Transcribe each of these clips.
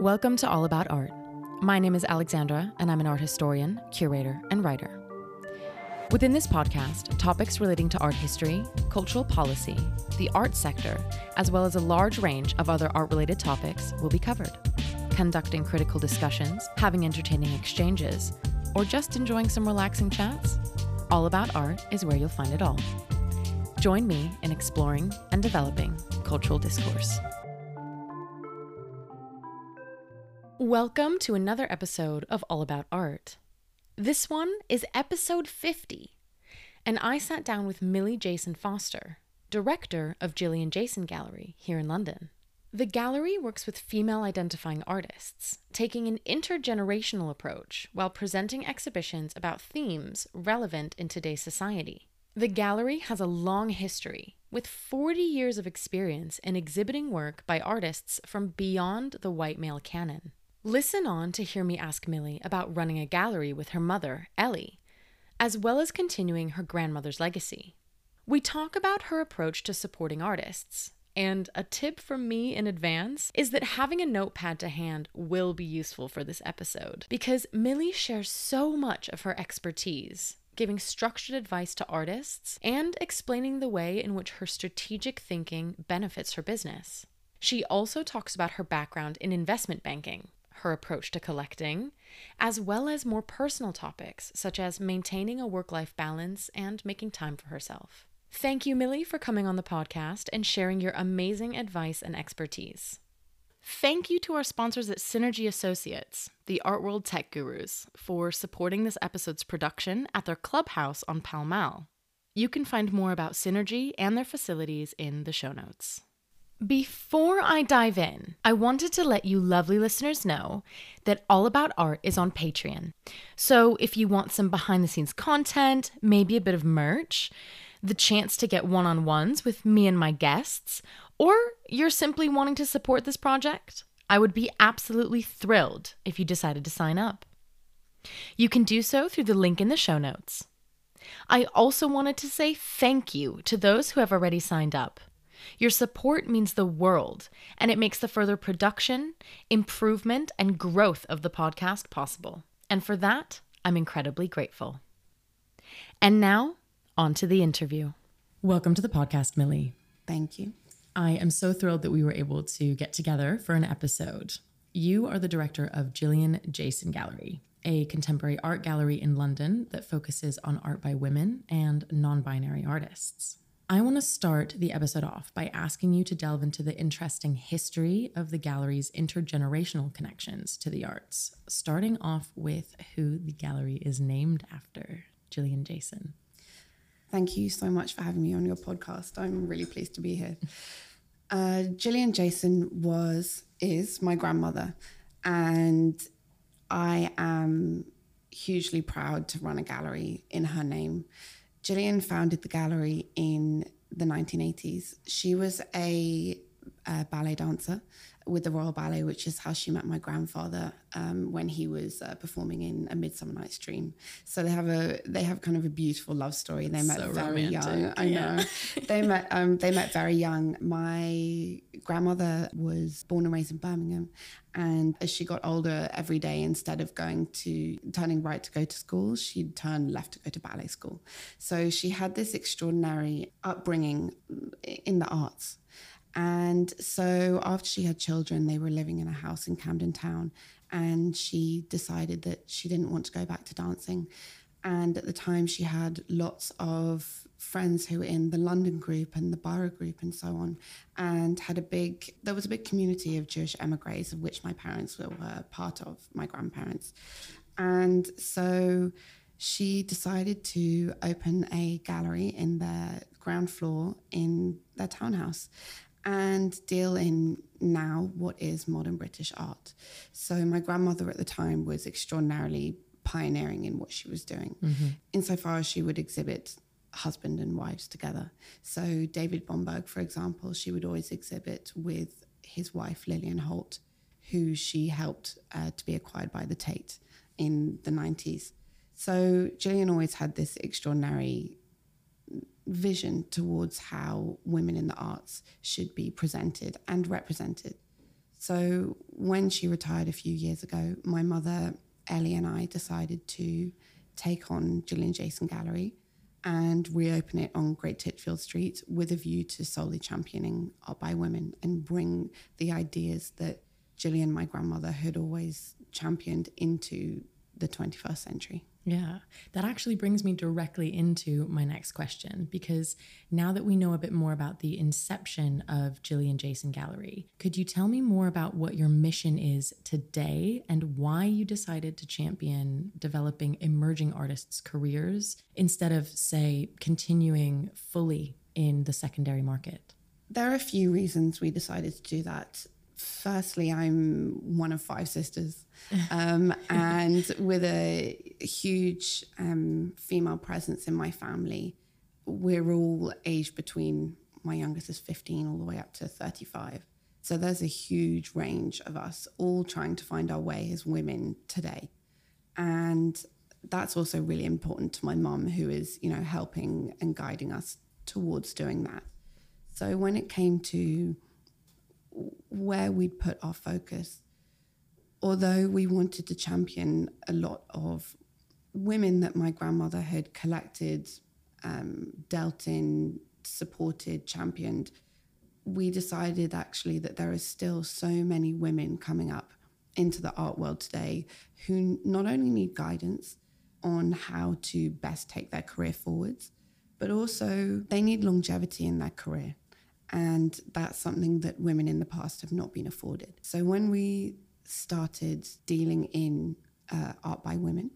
Welcome to All About Art. My name is Alexandra, and I'm an art historian, curator, and writer. Within this podcast, topics relating to art history, cultural policy, the art sector, as well as a large range of other art related topics will be covered. Conducting critical discussions, having entertaining exchanges, or just enjoying some relaxing chats, All About Art is where you'll find it all. Join me in exploring and developing cultural discourse. Welcome to another episode of All About Art. This one is episode 50, and I sat down with Millie Jason Foster, director of Gillian Jason Gallery here in London. The gallery works with female identifying artists, taking an intergenerational approach while presenting exhibitions about themes relevant in today's society. The gallery has a long history, with 40 years of experience in exhibiting work by artists from beyond the white male canon. Listen on to hear me ask Millie about running a gallery with her mother, Ellie, as well as continuing her grandmother's legacy. We talk about her approach to supporting artists, and a tip from me in advance is that having a notepad to hand will be useful for this episode because Millie shares so much of her expertise, giving structured advice to artists and explaining the way in which her strategic thinking benefits her business. She also talks about her background in investment banking, her approach to collecting, as well as more personal topics such as maintaining a work life balance and making time for herself. Thank you, Millie, for coming on the podcast and sharing your amazing advice and expertise. Thank you to our sponsors at Synergy Associates, the Art World Tech Gurus, for supporting this episode's production at their clubhouse on Pall Mall. You can find more about Synergy and their facilities in the show notes. Before I dive in, I wanted to let you lovely listeners know that All About Art is on Patreon. So if you want some behind the scenes content, maybe a bit of merch, the chance to get one on ones with me and my guests, or you're simply wanting to support this project, I would be absolutely thrilled if you decided to sign up. You can do so through the link in the show notes. I also wanted to say thank you to those who have already signed up. Your support means the world, and it makes the further production, improvement, and growth of the podcast possible. And for that, I'm incredibly grateful. And now, on to the interview. Welcome to the podcast, Millie. Thank you. I am so thrilled that we were able to get together for an episode. You are the director of Gillian Jason Gallery, a contemporary art gallery in London that focuses on art by women and non binary artists. I want to start the episode off by asking you to delve into the interesting history of the gallery's intergenerational connections to the arts, starting off with who the gallery is named after, Gillian Jason. Thank you so much for having me on your podcast. I'm really pleased to be here. Uh, Gillian Jason was, is my grandmother, and I am hugely proud to run a gallery in her name. Gillian founded the gallery in the 1980s. She was a, a ballet dancer with the Royal Ballet, which is how she met my grandfather um, when he was uh, performing in A Midsummer Night's Dream. So they have a they have kind of a beautiful love story. They met so very romantic. young. I know they met um, they met very young. My grandmother was born and raised in Birmingham, and as she got older, every day instead of going to turning right to go to school, she'd turn left to go to ballet school. So she had this extraordinary upbringing in the arts. And so after she had children, they were living in a house in Camden Town. And she decided that she didn't want to go back to dancing. And at the time, she had lots of friends who were in the London group and the Borough group and so on, and had a big, there was a big community of Jewish emigres, of which my parents were, were part of, my grandparents. And so she decided to open a gallery in their ground floor in their townhouse and deal in now what is modern British art. So my grandmother at the time was extraordinarily pioneering in what she was doing, mm-hmm. insofar as she would exhibit husband and wives together. So David Bomberg, for example, she would always exhibit with his wife Lilian Holt, who she helped uh, to be acquired by the Tate in the 90s. So Gillian always had this extraordinary vision towards how women in the arts should be presented and represented. So when she retired a few years ago, my mother, Ellie, and I decided to take on Gillian Jason Gallery and reopen it on Great Titchfield Street with a view to solely championing art by women and bring the ideas that Gillian, my grandmother, had always championed into the 21st century. Yeah, that actually brings me directly into my next question because now that we know a bit more about the inception of Gillian Jason Gallery, could you tell me more about what your mission is today and why you decided to champion developing emerging artists' careers instead of, say, continuing fully in the secondary market? There are a few reasons we decided to do that firstly, I'm one of five sisters, um, and with a huge um, female presence in my family. We're all aged between my youngest is 15 all the way up to 35. So there's a huge range of us all trying to find our way as women today. And that's also really important to my mum, who is, you know, helping and guiding us towards doing that. So when it came to where we'd put our focus. Although we wanted to champion a lot of women that my grandmother had collected, um, dealt in, supported, championed, we decided actually that there are still so many women coming up into the art world today who not only need guidance on how to best take their career forwards, but also they need longevity in their career. And that's something that women in the past have not been afforded. So when we started dealing in uh, art by women,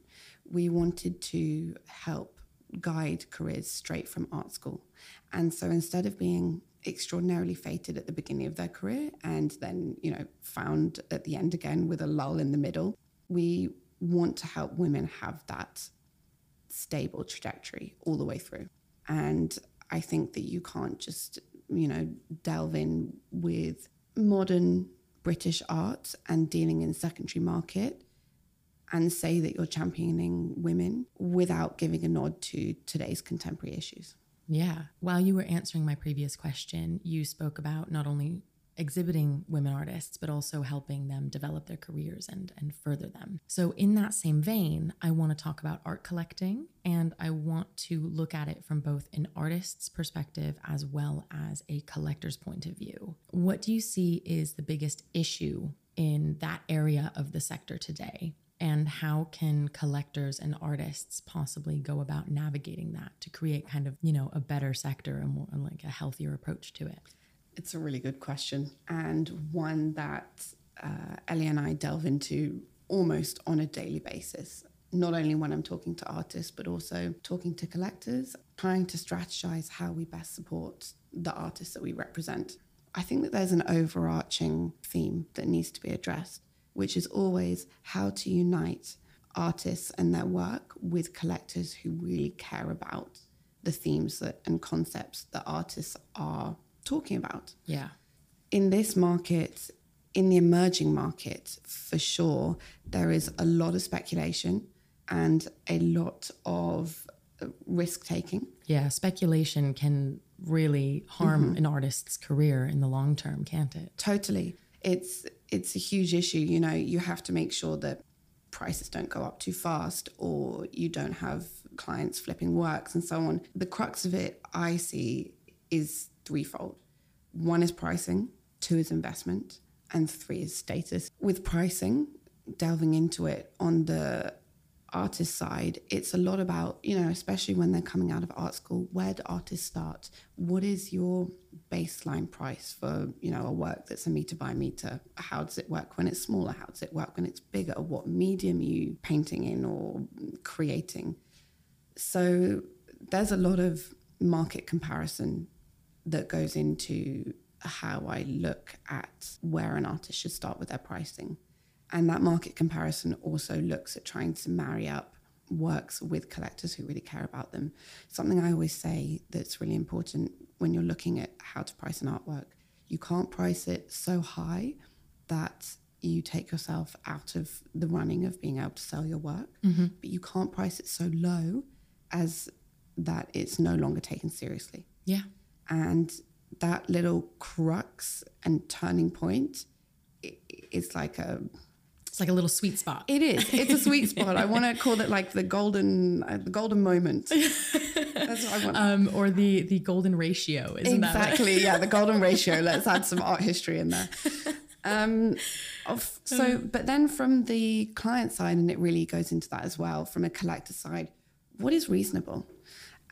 we wanted to help guide careers straight from art school. And so instead of being extraordinarily fated at the beginning of their career and then, you know, found at the end again with a lull in the middle, we want to help women have that stable trajectory all the way through. And I think that you can't just you know, delve in with modern British art and dealing in secondary market and say that you're championing women without giving a nod to today's contemporary issues. Yeah. While you were answering my previous question, you spoke about not only exhibiting women artists, but also helping them develop their careers and, and further them. So, in that same vein, I want to talk about art collecting and I want to look at it from both an artist's perspective as well as a collector's point of view. What do you see is the biggest issue in that area of the sector today? And how can collectors and artists possibly go about navigating that to create kind of, you know, a better sector and more like a healthier approach to it? It's a really good question, and one that uh, Ellie and I delve into almost on a daily basis. Not only when I'm talking to artists, but also talking to collectors, trying to strategize how we best support the artists that we represent. I think that there's an overarching theme that needs to be addressed, which is always how to unite artists and their work with collectors who really care about the themes that, and concepts that artists are talking about. Yeah. In this market, in the emerging market, for sure, there is a lot of speculation and a lot of uh, risk taking. Yeah, speculation can really harm mm-hmm. an artist's career in the long term, can't it? Totally. It's it's a huge issue. You know, you have to make sure that prices don't go up too fast or you don't have clients flipping works and so on. The crux of it I see is threefold. One is pricing, two is investment, and three is status. With pricing, delving into it on the artist side, it's a lot about, you know, especially when they're coming out of art school, where do artists start? What is your baseline price for, you know, a work that's a meter by meter? How does it work when it's smaller? How does it work when it's bigger? What medium are you painting in or creating? So there's a lot of market comparison that goes into how I look at where an artist should start with their pricing. And that market comparison also looks at trying to marry up works with collectors who really care about them. Something I always say that's really important when you're looking at how to price an artwork, you can't price it so high that you take yourself out of the running of being able to sell your work, mm-hmm. but you can't price it so low as that it's no longer taken seriously. Yeah. And that little crux and turning point i- it's like a It's like a little sweet spot. it is. It's a sweet spot. I want to call it like the golden uh, the golden moment. That's what i want. Um, or the the golden ratio, isn't that? exactly yeah the golden ratio. Let's add some art history in there. Um of, so but then from the client side and it really goes into that as well from a collector side what is reasonable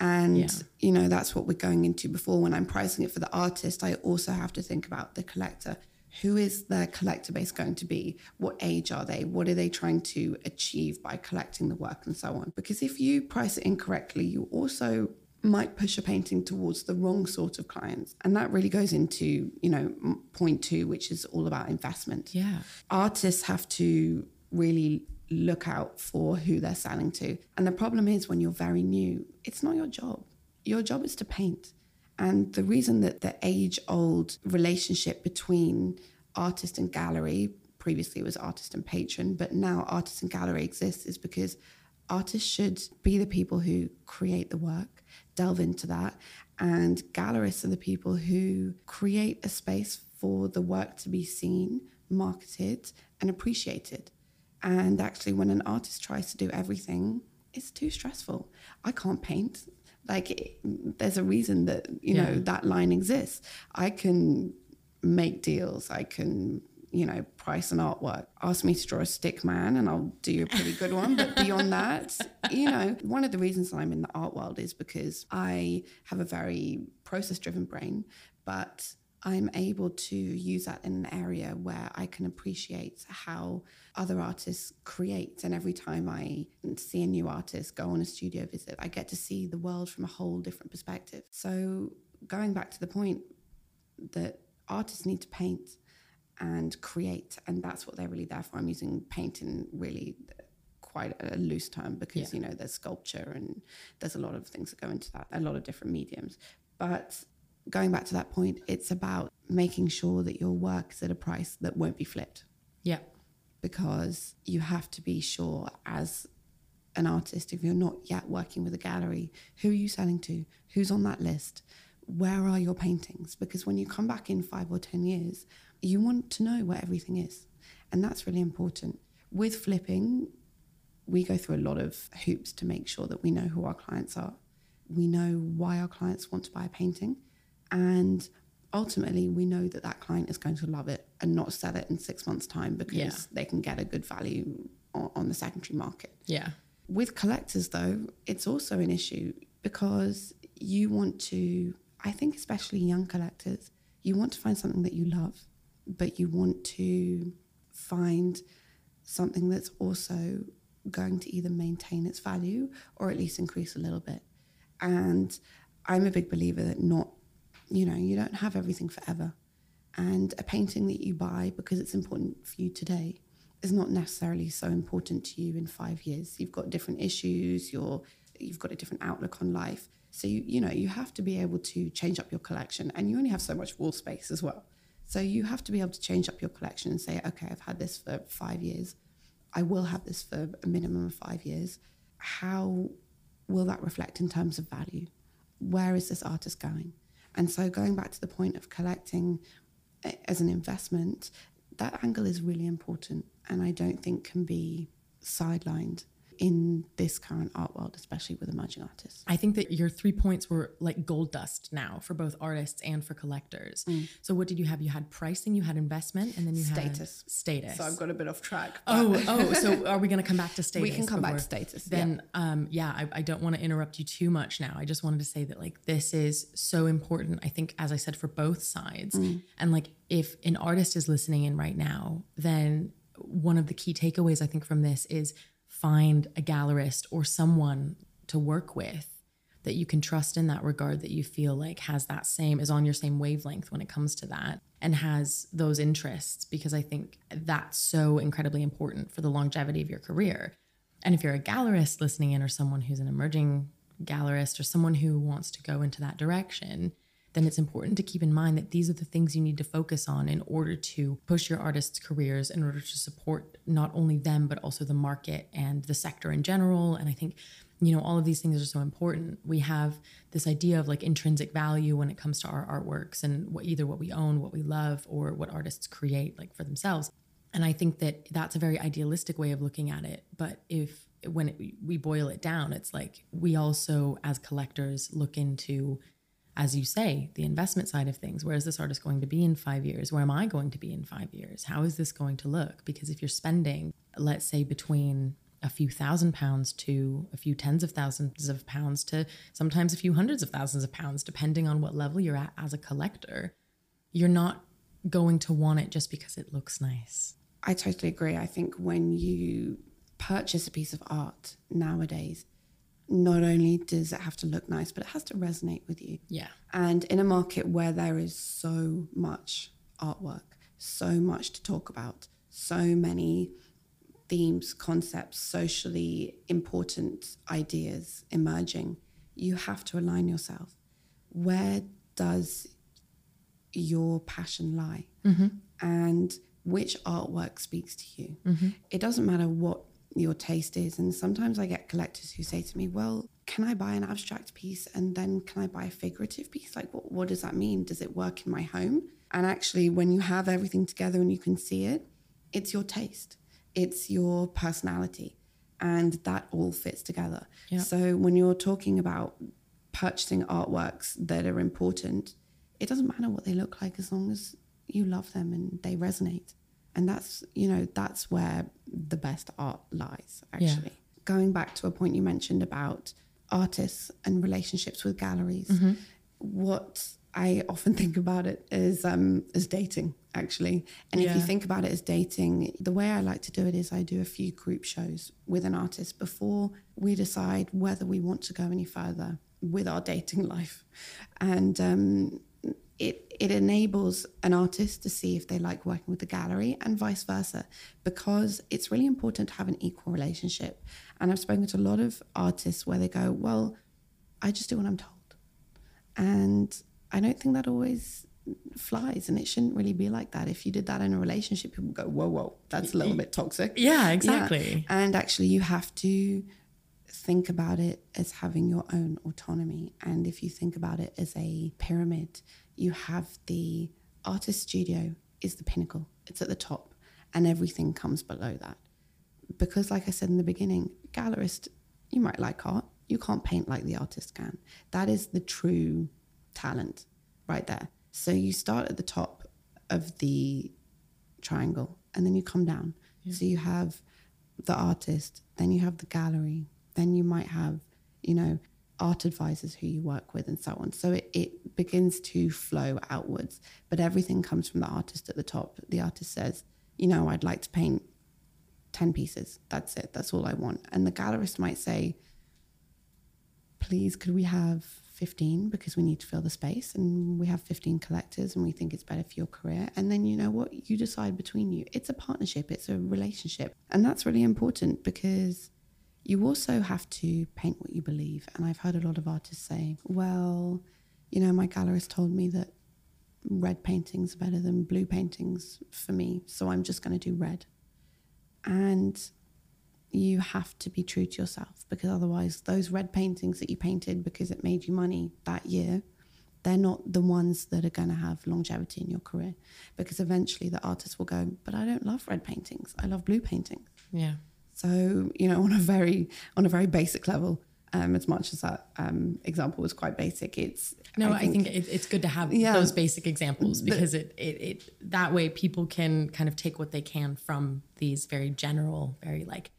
and Yeah. you know that's what we're going into before when i'm pricing it for the artist. I also have to think about the collector. Who is their collector base going to be? What age are they? What are they trying to achieve by collecting the work and so on? Because if you price it incorrectly you also might push a painting towards the wrong sort of clients. And that really goes into you know point two which is all about investment. Yeah. artists have to really look out for who they're selling to. And the problem is when you're very new, it's not your job. Your job is to paint. And the reason that the age old relationship between artist and gallery, previously it was artist and patron, but now artist and gallery exists is because artists should be the people who create the work, delve into that. And gallerists are the people who create a space for the work to be seen, marketed, and appreciated. And actually, when an artist tries to do everything, it's too stressful. I can't paint. Like, it- there's a reason that, you know, that line exists. I can make deals. I can, you know, price an artwork. Ask me to draw a stick man and I'll do a pretty good one. But beyond that, you know, one of the reasons I'm in the art world is because I have a very process driven brain, but I'm able to use that in an area where I can appreciate how other artists create. And every time I see a new artist go on a studio visit, I get to see the world from a whole different perspective. So, going back to the point that artists need to paint and create, and that's what they're really there for. I'm using paint in really quite a loose term because you know there's sculpture and there's a lot of things that go into that, a lot of different mediums. But going back to that point, it's about making sure that your work is at a price that won't be flipped. Yeah. because you have to be sure as an artist if you're not yet working with a gallery who are you selling to? Who's on that list? Where are your paintings? Because when you come back in 5 or 10 years you want to know where everything is. And that's really important. With flipping we go through a lot of hoops to make sure that we know who our clients are. We know why our clients want to buy a painting and ultimately we know that that client is going to love it and not sell it in six months time because Yeah. they can get a good value on, on the secondary market Yeah. with collectors though it's also an issue because you want to i think especially young collectors you want to find something that you love but you want to find something that's also going to either maintain its value or at least increase a little bit and i'm a big believer that not you know you don't have everything forever and a painting that you buy because it's important for you today is not necessarily so important to you in five years. You've got different issues. You're you've got a different outlook on life. So you you know you have to be able to change up your collection, and you only have so much wall space as well. So you have to be able to change up your collection and say, okay, I've had this for five years. I will have this for a minimum of five years. How will that reflect in terms of value? Where is this artist going? And so going back to the point of collecting eh, as an investment, that angle is really important and I don't think can be sidelined in this current art world, especially with emerging artists. I think that your three points were like gold dust now for both artists and for collectors. So what did you have? You had pricing, you had investment, and then you Status. had status. So I've got a bit off track. Oh, oh, so are we going to come back to status? We can come back to before- status, Then, um, yeah, I, I don't want to interrupt you too much now. I just wanted to say that like this is so important. I think, as I said, for both sides. Mm. And like, if an artist is listening in right now, then one of the key takeaways I think from this is find a gallerist or someone to work with that you can trust in that regard that you feel like has that same is on your same wavelength when it comes to that and has those interests because i think that's so incredibly important for the longevity of your career. And if you're a gallerist listening in or someone who's an emerging gallerist or someone who wants to go into that direction then it's important to keep in mind that these are the things you need to focus on in order to push your artists' careers, in order to support not only them, but also the market and the sector in general. And I think you know, all of these things are so important. We have this idea of like intrinsic value when it comes to our artworks and what either what we own, what we love, or what artists create like for themselves. And I think that that's a very idealistic way of looking at it. But if when it, we boil it down, it's like we also, as collectors, look into, as you say, the investment side of things. Where is this artist going to be in five years? Where am I going to be in five years? How is this going to look? Because if you're spending, let's say, between a few thousand pounds to a few tens of thousands of pounds to sometimes a few hundreds of thousands of pounds, depending on what level you're at as a collector, you're not going to want it just because it looks nice. I totally agree. I think when you purchase a piece of art nowadays, not only does it have to look nice, but it has to resonate with you. Yeah. And in a market where there is so much artwork, so much to talk about, so many themes, concepts, socially important ideas emerging, you have to align yourself. Where does your passion lie? Mm-hmm. And which artwork speaks to you? Mm-hmm. It doesn't matter what your taste is. And sometimes I get collectors who say to me, Well, can I buy an abstract piece and then can I buy a figurative piece? Like, what, what does that mean? Does it work in my home? And actually, when you have everything together and you can see it, it's your taste it's your personality and that all fits together. Yeah. So when you're talking about purchasing artworks that are important, it doesn't matter what they look like as long as you love them and they resonate. And that's, you know, that's where the best art lies, actually. Yeah. Going back to a point you mentioned about artists and relationships with galleries, Mm-hmm. what I often think about it as um, as dating actually. And if you think about it as dating, the way I like to do it is I do a few group shows with an artist before we decide whether we want to go any further with our dating life, and um, it it enables an artist to see if they like working with the gallery and vice versa because it's really important to have an equal relationship. And I've spoken to a lot of artists where they go, well, I just do what I'm told. And I don't think that always flies and it shouldn't really be like that. If you did that in a relationship, people go, whoa, whoa, that's a little bit toxic. Yeah, exactly. Yeah. And actually, you have to think about it as having your own autonomy. And if you think about it as a pyramid, you have the artist studio is the pinnacle, it's at the top, and everything comes below that. Because, like I said in the beginning, gallerist, you might like art, you can't paint like the artist can. That is the true talent right there. So you start at the top of the triangle and then you come down. So you have the artist, then you have the gallery, then you might have, you know, art advisors who you work with and so on. So it, it begins to flow outwards, but everything comes from the artist at the top. The artist says, you know, I'd like to paint 10 pieces. That's it. That's all I want. And the gallerist might say, please, could we have 15 because we need to fill the space and we have 15 collectors and we think it's better for your career. And then you know what? You decide between you. It's a partnership, it's a relationship. And that's really important because you also have to paint what you believe. And I've heard a lot of artists say, well, you know, my gallerist told me that red paintings are better than blue paintings for me. So I'm just going to do red. And you have to be true to yourself because otherwise those red paintings that you painted because it made you money that year they're not the ones that are going to have longevity in your career because eventually the artist will go but i don't love red paintings i love blue paintings Yeah. So you know on a very on a very basic level um, as much as that um, example was quite basic it's No, I think, it, it's good to have Yeah. those basic examples because it, it, it that way people can kind of take what they can from these very general, very like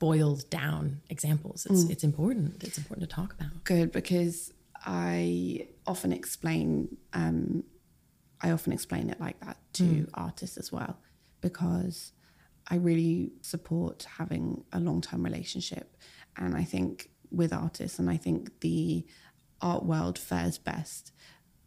boiled down examples. It's it's important. It's important to talk about. good because I often explain um, I often explain it like that to artists as well because I really support having a long term relationship and I think with artists and I think the art world fares best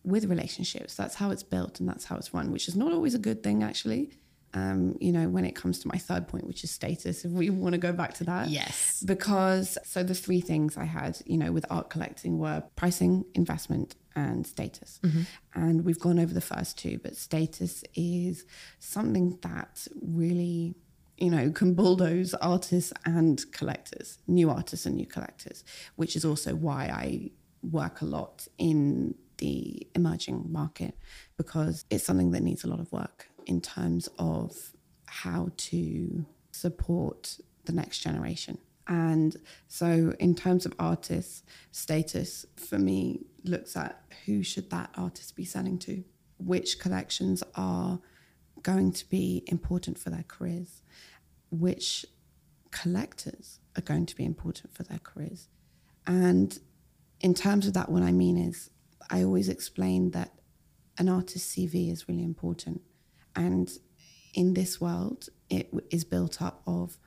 with relationships. That's how it's built and that's how it's run, which is not always a good thing actually. Um, you know, when it comes to my third point, which is status, if we want to go back to that Yes. because so the three things I had, you know, with art collecting were pricing, investment, and status. And we've gone over the first two, but status is something that really you know, can bulldoze artists and collectors, new artists and new collectors, which is also why I work a lot in the emerging market because it's something that needs a lot of work in terms of how to support the next generation. And so, in terms of artists, status for me looks at who should that artist be selling to, which collections are going to be important for their careers, which collectors are going to be important for their careers. And in terms of that, what I mean is, I always explain that an artist's CV is really important. And in this world, it is built up of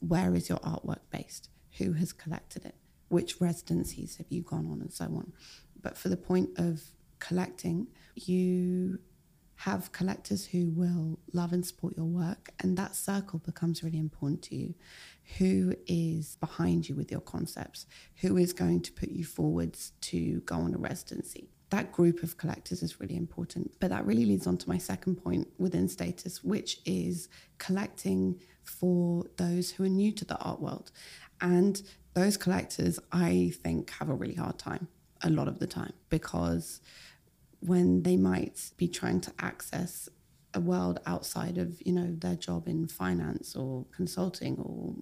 where is your artwork based? Who has collected it? Which residencies have you gone on, and so on. But for the point of collecting, you have collectors who will love and support your work, and that circle becomes really important to you. Who is behind you with your concepts? Who is going to put you forwards to go on a residency? That group of collectors is really important. But that really leads on to my second point within status, which is collecting for those who are new to the art world. And those collectors, I think, have a really hard time a lot of the time because when they might be trying to access a world outside of you know their job in finance or consulting or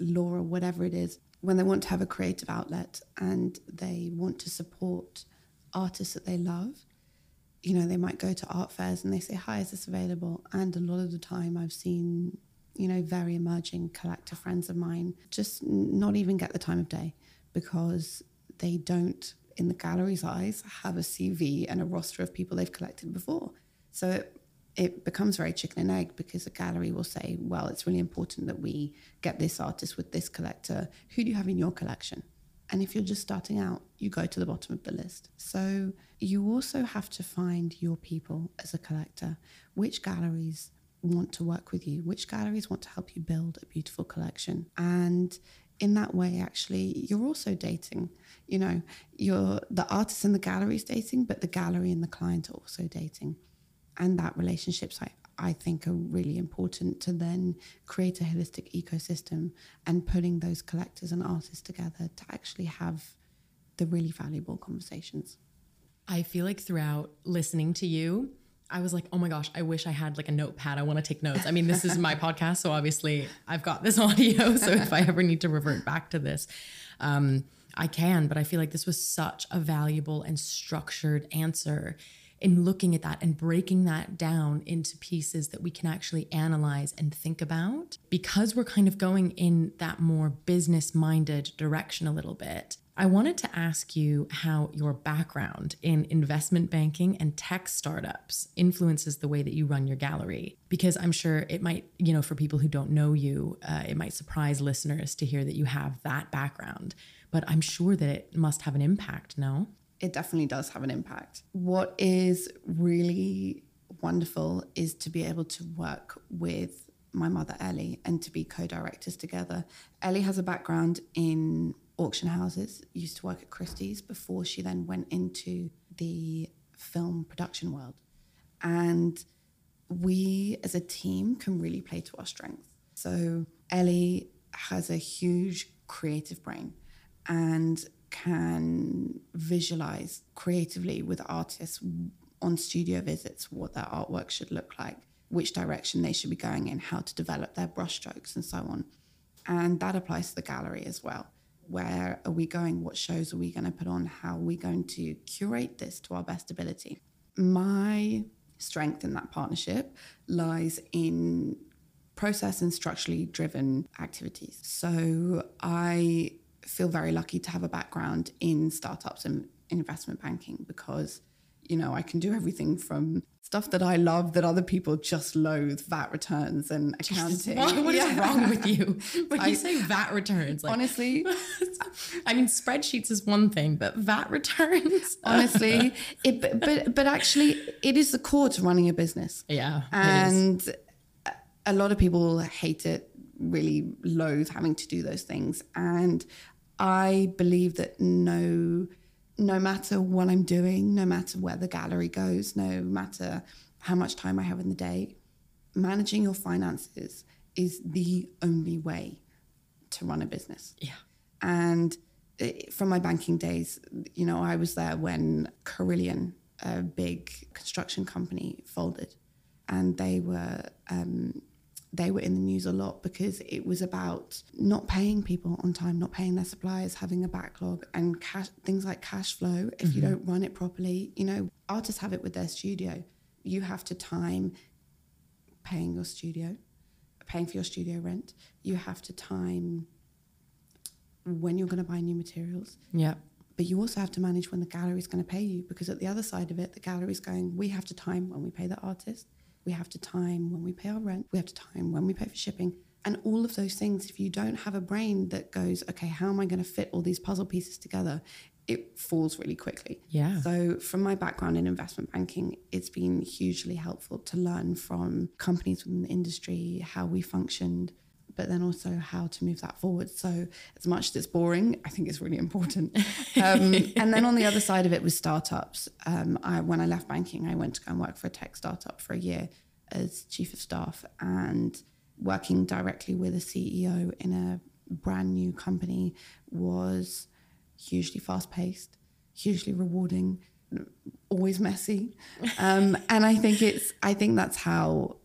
law or whatever it is when they want to have a creative outlet and they want to support artists that they love you know they might go to art fairs and they say hi is this available? And a lot of the time i've seen you know very emerging collector friends of mine just not even get the time of day because they don't in the gallery's eyes, have a CV and a roster of people they've collected before. So it, it becomes very chicken and egg because a gallery will say, well, it's really important that we get this artist with this collector. Who do you have in your collection? And if you're just starting out, you go to the bottom of the list. So you also have to find your people as a collector. Which galleries want to work with you? Which galleries want to help you build a beautiful collection? And in that way, actually, you're also dating. You know, you're the artist and the gallery is dating, but the gallery and the client are also dating. And that relationships, I, I think, are really important to then create a holistic ecosystem and putting those collectors and artists together to actually have the really valuable conversations. I feel like throughout listening to you, I was like, oh my gosh, I wish I had like a notepad. I want to take notes. I mean, this is my podcast, so obviously I've got this audio. So if I ever need to revert back to this, um, I can. But I feel like this was such a valuable and structured answer in looking at that and breaking that down into pieces that we can actually analyze and think about because we're kind of going in that more business minded direction a little bit I wanted to ask you how your background in investment banking and tech startups influences the way that you run your gallery. Because I'm sure it might, you know, for people who don't know you, uh, it might surprise listeners to hear that you have that background. But I'm sure that it must have an impact, no? It definitely does have an impact. What is really wonderful is to be able to work with my mother, Ellie, and to be co directors together. Ellie has a background in auction houses, used to work at Christie's before she then went into the film production world. And we as a team can really play to our strengths. So Ellie has a huge creative brain and can visualize creatively with artists on studio visits what their artwork should look like, which direction they should be going in, how to develop their brushstrokes, and so on. And that applies to the gallery as well where are we going? What shows are we going to put on? How are we going to curate this to our best ability? My strength in that partnership lies in process and structurally driven activities. So I feel very lucky to have a background in startups and investment banking because you know I can do everything from stuff that I love that other people just loathe VAT returns and accounting. What, what yeah. is wrong with you when I, you say VAT returns? Like, honestly, I mean spreadsheets is one thing, but VAT returns. honestly, it, but, but but actually, it is the core to running a business. Yeah, and a lot of people hate it, really loathe having to do those things, and I believe that no no matter what I'm doing, no matter where the gallery goes, no matter how much time I have in the day, managing your finances is the only way to run a business. Yeah. And it- from my banking days, you know, I was there when Carillion, a big construction company, folded, and they were um, they were in the news a lot because it was about not paying people on time, not paying their suppliers, having a backlog, and cash things like cash flow. If you mm-hmm. don't run it properly, you know, artists have it with their studio. You have to time paying your studio, paying for your studio rent. You have to time when you're going to buy new materials. Yeah. But you also have to manage when the gallery is going to pay you because at the other side of it, the gallery is going, we have to time when we pay the artist, we have to time when we pay our rent, we have to time when we pay for shipping. And all of those things, if you don't have a brain that goes, okay, how am I going to fit all these puzzle pieces together? It falls really quickly. Yeah. So, from my background in investment banking, it's been hugely helpful to learn from companies within the industry how we functioned, but then also how to move that forward. So, as much as it's boring, I think it's really important. Um, and then on the other side of it was startups. Um, I, when I left banking, I went to go and work for a tech startup for a year as chief of staff and working directly with a CEO in a brand new company was hugely fast paced, hugely rewarding, always messy. Um, and I think it's I think that's how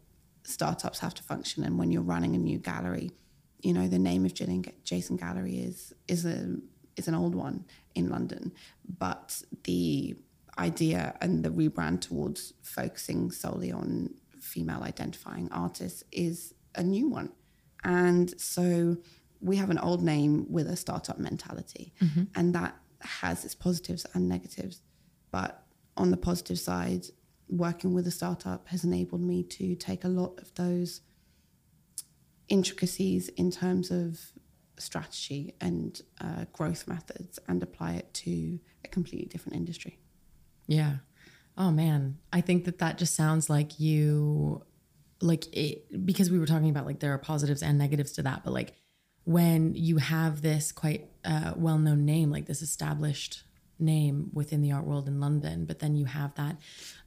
startups have to function. And when you're running a new gallery, you know the name of Jason Gallery is is a is an old one in London, but the idea and the rebrand towards focusing solely on female identifying artists is a new one. And so we have an old name with a startup mentality, mm-hmm. and that has its positives and negatives. But on the positive side, working with a startup has enabled me to take a lot of those intricacies in terms of strategy and uh, growth methods and apply it to a completely different industry. Yeah. Oh man, I think that that just sounds like you like it because we were talking about like there are positives and negatives to that, but like when you have this quite uh, well-known name like this established name within the art world in London, but then you have that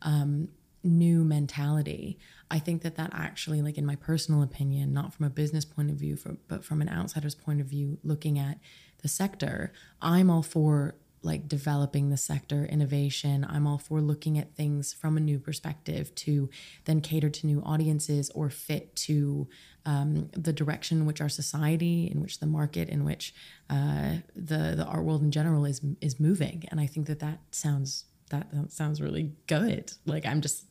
um, new mentality. I think that that actually, like in my personal opinion, not from a business point of view, for, but from an outsider's point of view, looking at the sector, I'm all for like developing the sector innovation i'm all for looking at things from a new perspective to then cater to new audiences or fit to um, the direction in which our society in which the market in which uh, the the art world in general is is moving and i think that that sounds that, that sounds really good like i'm just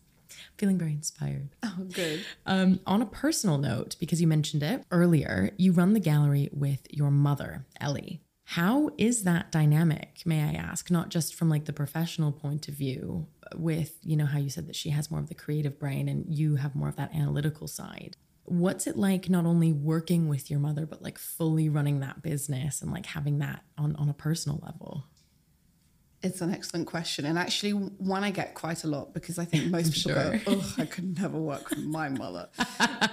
feeling very inspired Oh, good. um, on a personal note, because you mentioned it earlier, you run the gallery with your mother, Ellie. How is that dynamic, may I ask? Not just from like the professional point of view, with, you know, how you said that she has more of the creative brain and you have more of that analytical side. What's it like not only working with your mother, but like fully running that business and like having that on, on a personal level? It's an excellent question, and actually one I get quite a lot because I think most people sure. go, "Oh, I could never work with my mother."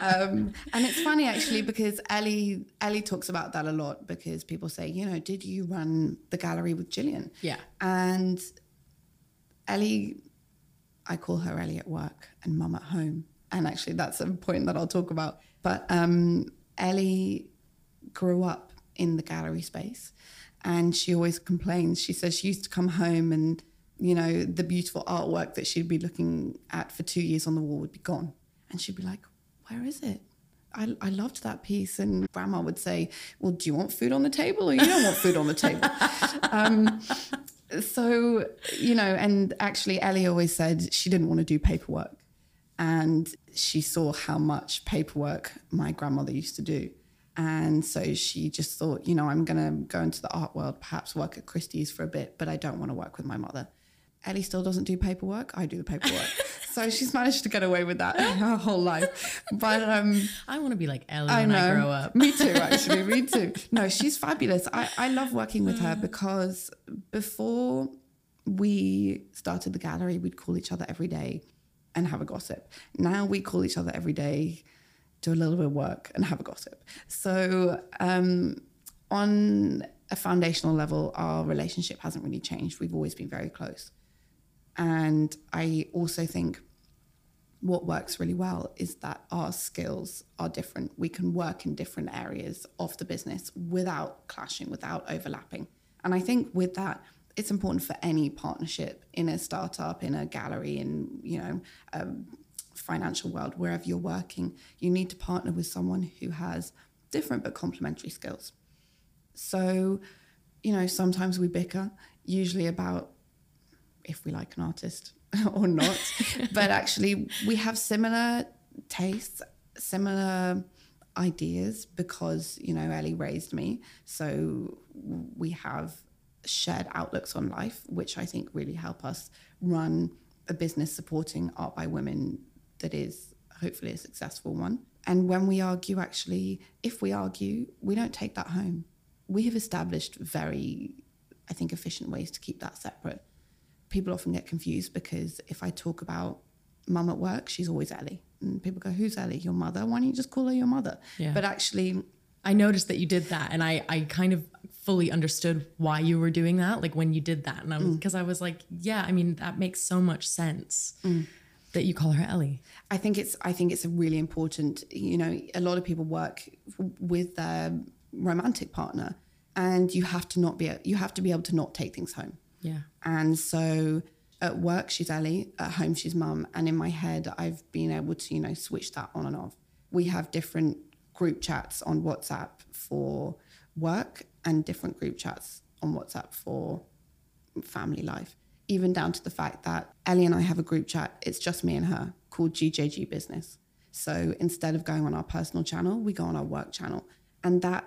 um, and it's funny actually because Ellie Ellie talks about that a lot because people say, you know, did you run the gallery with Gillian Yeah. And Ellie, I call her Ellie at work and Mum at home, and actually that's a point that I'll talk about. But um, Ellie grew up in the gallery space and she always complains. She says she used to come home and, you know, the beautiful artwork that she'd be looking at for two years on the wall would be gone. And she'd be like, Where is it? I, I loved that piece. And grandma would say, Well, do you want food on the table or you don't want food on the table? um, so, you know, and actually, Ellie always said she didn't want to do paperwork. And she saw how much paperwork my grandmother used to do. And so she just thought, you know, I'm going to go into the art world, perhaps work at Christie's for a bit, but I don't want to work with my mother. Ellie still doesn't do paperwork. I do the paperwork. so she's managed to get away with that her whole life. But um, I want to be like Ellie I when know. I grow up. Me too, actually. Me too. No, she's fabulous. I, I love working with her because before we started the gallery, we'd call each other every day and have a gossip. Now we call each other every day, do a little bit of work and have a gossip. So um, on a foundational level, our relationship hasn't really changed. We've always been very close. And I also think what works really well is that our skills are different. We can work in different areas of the business without clashing, without overlapping. And I think with that, it's important for any partnership in a startup, in a gallery, in you know, financial world, wherever you're working, you need to partner with someone who has different but complementary skills. So, you know, sometimes we bicker, usually about if we like an artist or not, but actually we have similar tastes, similar ideas because you know Ellie raised me, so we have shared outlooks on life, which I think really help us run a business supporting art by women that is hopefully a successful one. And when we argue, actually, if we argue, we don't take that home. We have established very, I think, efficient ways to keep that separate. People often get confused because if I talk about mum at work, she's always Elli. And people go, Who's Elli? Your mother? Why don't you just call her your mother? Yeah. But actually, I noticed that you did that, and I I kind of fully understood why you were doing that, like when you did that, and I was mm. because I was like, yeah, I mean that makes so much sense mm. that you call her Elli. I think it's I think it's a really important. You know, a lot of people work with their romantic partner, and you have to not be you have to be able to not take things home. Yeah. And so at work she's Elli, at home she's mum, and in my head I've been able to you know switch that on and off. We have different group chats on WhatsApp for work and different group chats on WhatsApp for family life. Even down to the fact that Elli and I have a group chat, it's just me and her called GJG Business. So instead of going on our personal channel, we go on our work channel. And that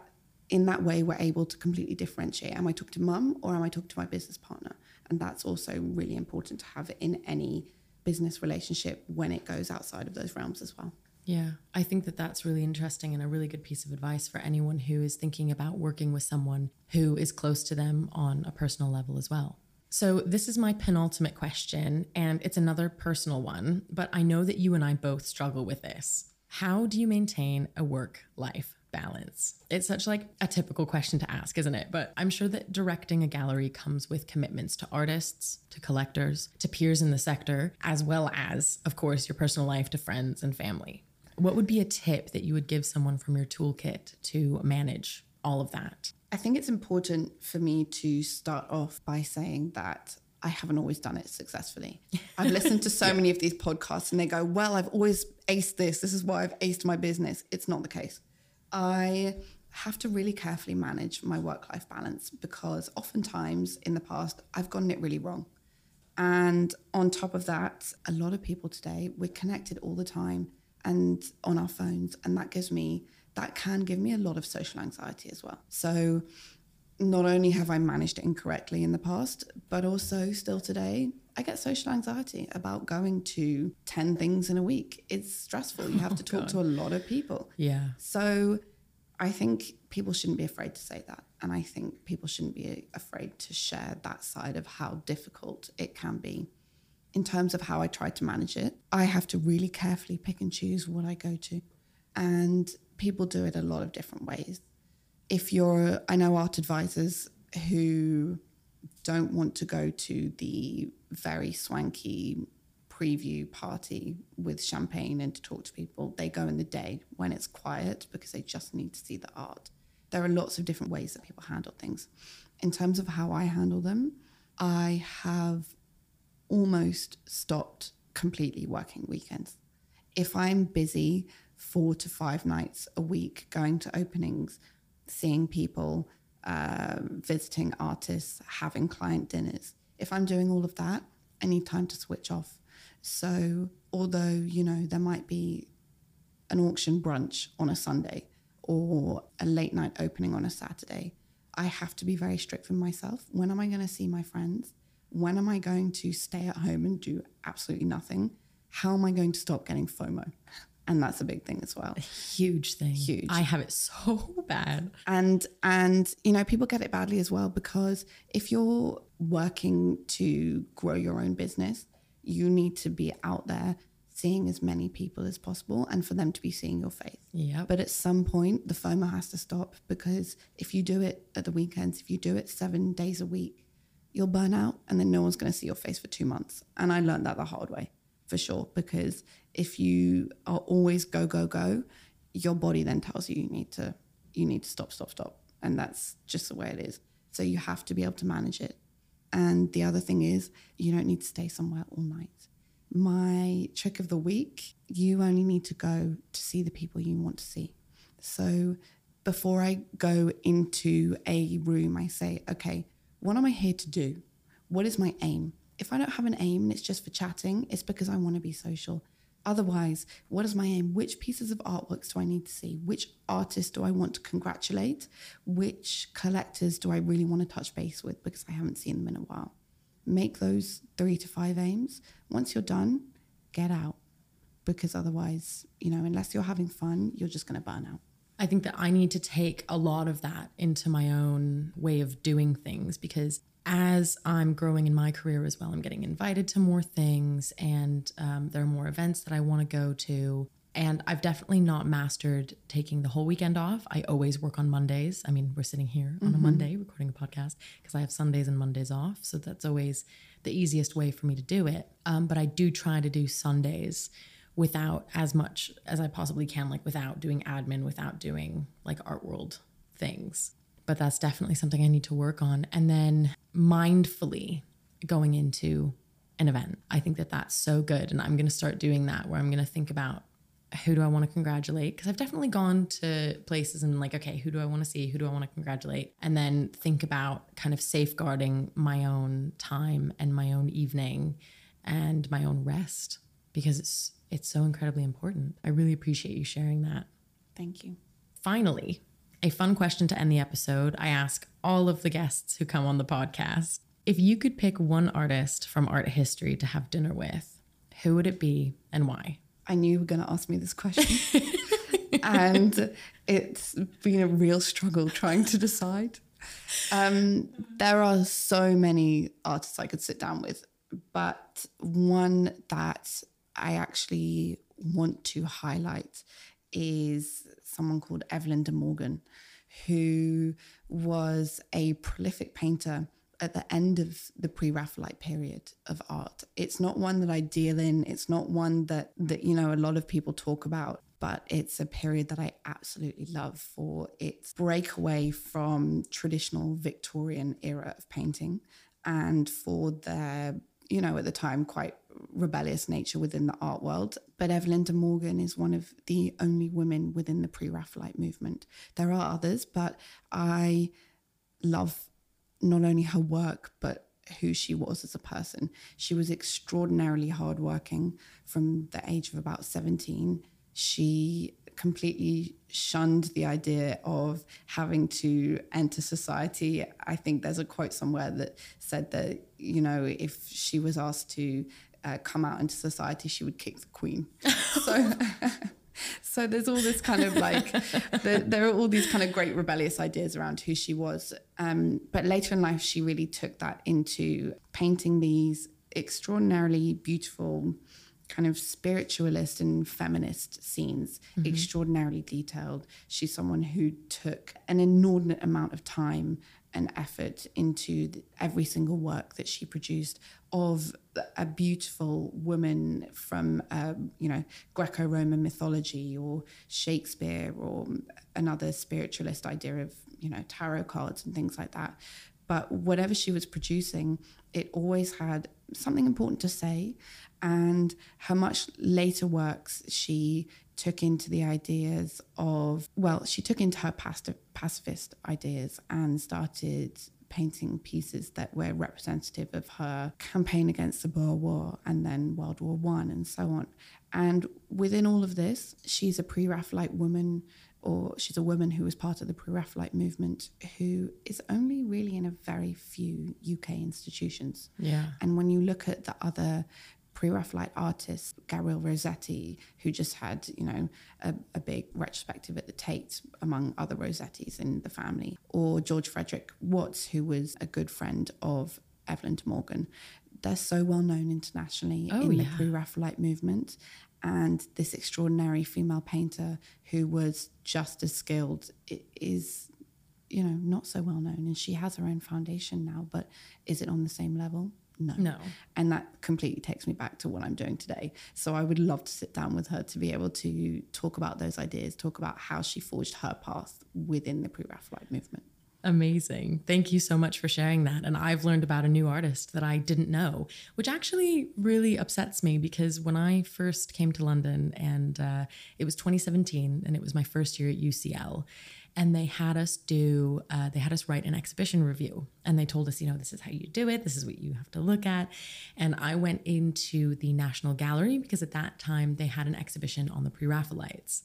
in that way we're able to completely differentiate. Am I talking to mum or am I talking to my business partner? And that's also really important to have in any business relationship when it goes outside of those realms as well. Yeah, I think that that's really interesting and a really good piece of advice for anyone who is thinking about working with someone who is close to them on a personal level as well. So, this is my penultimate question, and it's another personal one, but I know that you and I both struggle with this. How do you maintain a work life balance? It's such like a typical question to ask, isn't it? But I'm sure that directing a gallery comes with commitments to artists, to collectors, to peers in the sector, as well as, of course, your personal life to friends and family. What would be a tip that you would give someone from your toolkit to manage all of that? I think it's important for me to start off by saying that I haven't always done it successfully. I've listened to so many of these podcasts and they go, Well, I've always aced this. This is why I've aced my business. It's not the case. I have to really carefully manage my work life balance because oftentimes in the past, I've gotten it really wrong. And on top of that, a lot of people today, we're connected all the time and on our phones. And that gives me, that can give me a lot of social anxiety as well. So not only have I managed it incorrectly in the past, but also still today, I get social anxiety about going to 10 things in a week. It's stressful. You have to oh, talk to a lot of people. Yeah. So I think people shouldn't be afraid to say that. And I think people shouldn't be afraid to share that side of how difficult it can be. In terms of how I try to manage it, I have to really carefully pick and choose what I go to. And people do it a lot of different ways. If you're, I know art advisors who don't want to go to the very swanky preview party with champagne and to talk to people. They go in the day when it's quiet because they just need to see the art. There are lots of different ways that people handle things. In terms of how I handle them, I have almost stopped completely working weekends. If I'm busy four to five nights a week going to openings, seeing people, uh, visiting artists, having client dinners, if I'm doing all of that, I need time to switch off. So, although, you know, there might be an auction brunch on a Sunday or a late night opening on a Saturday, I have to be very strict with myself. When am I going to see my friends? When am I going to stay at home and do absolutely nothing? How am I going to stop getting FOMO? And that's a big thing as well. Huge thing. Huge. I have it so bad. and and you know people get it badly as well because if you're working to grow your own business you need to be out there seeing as many people as possible and for them to be seeing your face Yeah. but at some point the fomo has to stop because if you do it at the weekends if you do it seven days a week you'll burn out and then no one's going to see your face for two months and i learned that the hard way for sure. Because if you are always go, go, go, your body then tells you you need to you need to stop, stop, stop. And that's just the way it is. So you have to be able to manage it. And the other thing is you don't need to stay somewhere all night. My trick of the week, you only need to go to see the people you want to see. So before I go into a room, I say, okay, what am I here to do? What is my aim? If I don't have an aim and it's just for chatting, it's because I want to be social. Otherwise, what is my aim? Which pieces of artworks do I need to see? Which artists do I want to congratulate? Which collectors do I really want to touch base with because I haven't seen them in a while? Make those three to five aims. Once you're done, get out because otherwise, you know, unless you're having fun, you're just going to burn out. I think that I need to take a lot of that into my own way of doing things because as I'm growing in my career as well, I'm getting invited to more things and um, there are more events that I want to go to. And I've definitely not mastered taking the whole weekend off. I always work on Mondays. I mean, we're sitting here on mm-hmm. a Monday recording a podcast because I have Sundays and Mondays off. So that's always the easiest way for me to do it. Um, but I do try to do Sundays without as much as I possibly can, like without doing admin, without doing like art world things but that's definitely something I need to work on. And then mindfully going into an event. I think that that's so good. And I'm going to start doing that where I'm going to think about who do I want to congratulate? Because I've definitely gone to places and like, okay, who do I want to see? Who do I want to congratulate? And then think about kind of safeguarding my own time and my own evening and my own rest because it's it's so incredibly important. I really appreciate you sharing that. Thank you. Finally, a fun question to end the episode. I ask all of the guests who come on the podcast if you could pick one artist from art history to have dinner with, who would it be and why? I knew you were going to ask me this question. and it's been a real struggle trying to decide. Um, there are so many artists I could sit down with, but one that I actually want to highlight is someone called Evelyn de Morgan, who was a prolific painter at the end of the pre-Raphaelite period of art. It's not one that I deal in. It's not one that that you know a lot of people talk about, but it's a period that I absolutely love for its breakaway from traditional Victorian era of painting and for their you know, at the time, quite rebellious nature within the art world. But Evelyn de Morgan is one of the only women within the pre Raphaelite movement. There are others, but I love not only her work, but who she was as a person. She was extraordinarily hardworking from the age of about 17. She completely shunned the idea of having to enter society. I think there's a quote somewhere that said that, you know, if she was asked to uh, come out into society, she would kick the queen. so. so there's all this kind of like the, there are all these kind of great rebellious ideas around who she was um, but later in life she really took that into painting these extraordinarily beautiful kind of spiritualist and feminist scenes, mm-hmm. extraordinarily detailed. She's someone who took an inordinate amount of time and effort into the, every single work that she produced of a beautiful woman from, um, you know, Greco-Roman mythology or Shakespeare or another spiritualist idea of, you know, tarot cards and things like that. But whatever she was producing, it always had something important to say and her much later works, she took into the ideas of, well, she took into her pacifist ideas and started painting pieces that were representative of her campaign against the Boer War and then World War One and so on. And within all of this, she's a pre-Raphaelite woman, or she's a woman who was part of the pre-Raphaelite movement, who is only really in a very few UK institutions. Yeah. And when you look at the other pre-Raphaelite artist Gabriel Rossetti, who just had, you know, a, a, big retrospective at the Tate, among other Rossettis in the family, or George Frederic Watts, who was a good friend of Evelyn de Morgan. They're so well known internationally oh, in yeah. the pre-Raphaelite movement. And this extraordinary female painter who was just as skilled is, you know, not so well known. And she has her own foundation now, but is it on the same level? No. No. And that completely takes me back to what I'm doing today. So I would love to sit down with her to be able to talk about those ideas, talk about how she forged her path within the pre Raphaelite movement. Amazing. Thank you so much for sharing that. And I've learned about a new artist that I didn't know, which actually really upsets me because when I first came to London and uh, it was 2017 and it was my first year at UCL, and they had us do, uh, they had us write an exhibition review. And they told us, you know, this is how you do it, this is what you have to look at. And I went into the National Gallery because at that time they had an exhibition on the Pre Raphaelites.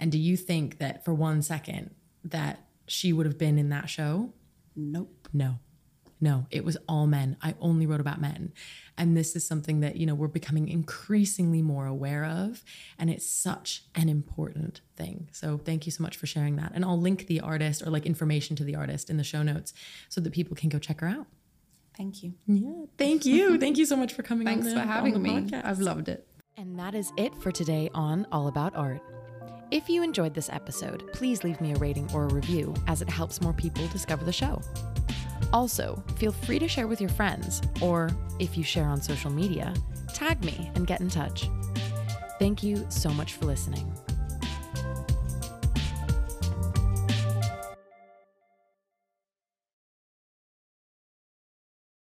And do you think that for one second that she would have been in that show? Nope. No. No, it was all men. I only wrote about men. And this is something that, you know, we're becoming increasingly more aware of. And it's such an important thing. So thank you so much for sharing that. And I'll link the artist or like information to the artist in the show notes so that people can go check her out. Thank you. Yeah. Thank you. thank you so much for coming Thanks on for having me. podcast. I've loved it. And that is it for today on All About Art. If you enjoyed this episode, please leave me a rating or a review as it helps more people discover the show. Also, feel free to share with your friends, or if you share on social media, tag me and get in touch. Thank you so much for listening.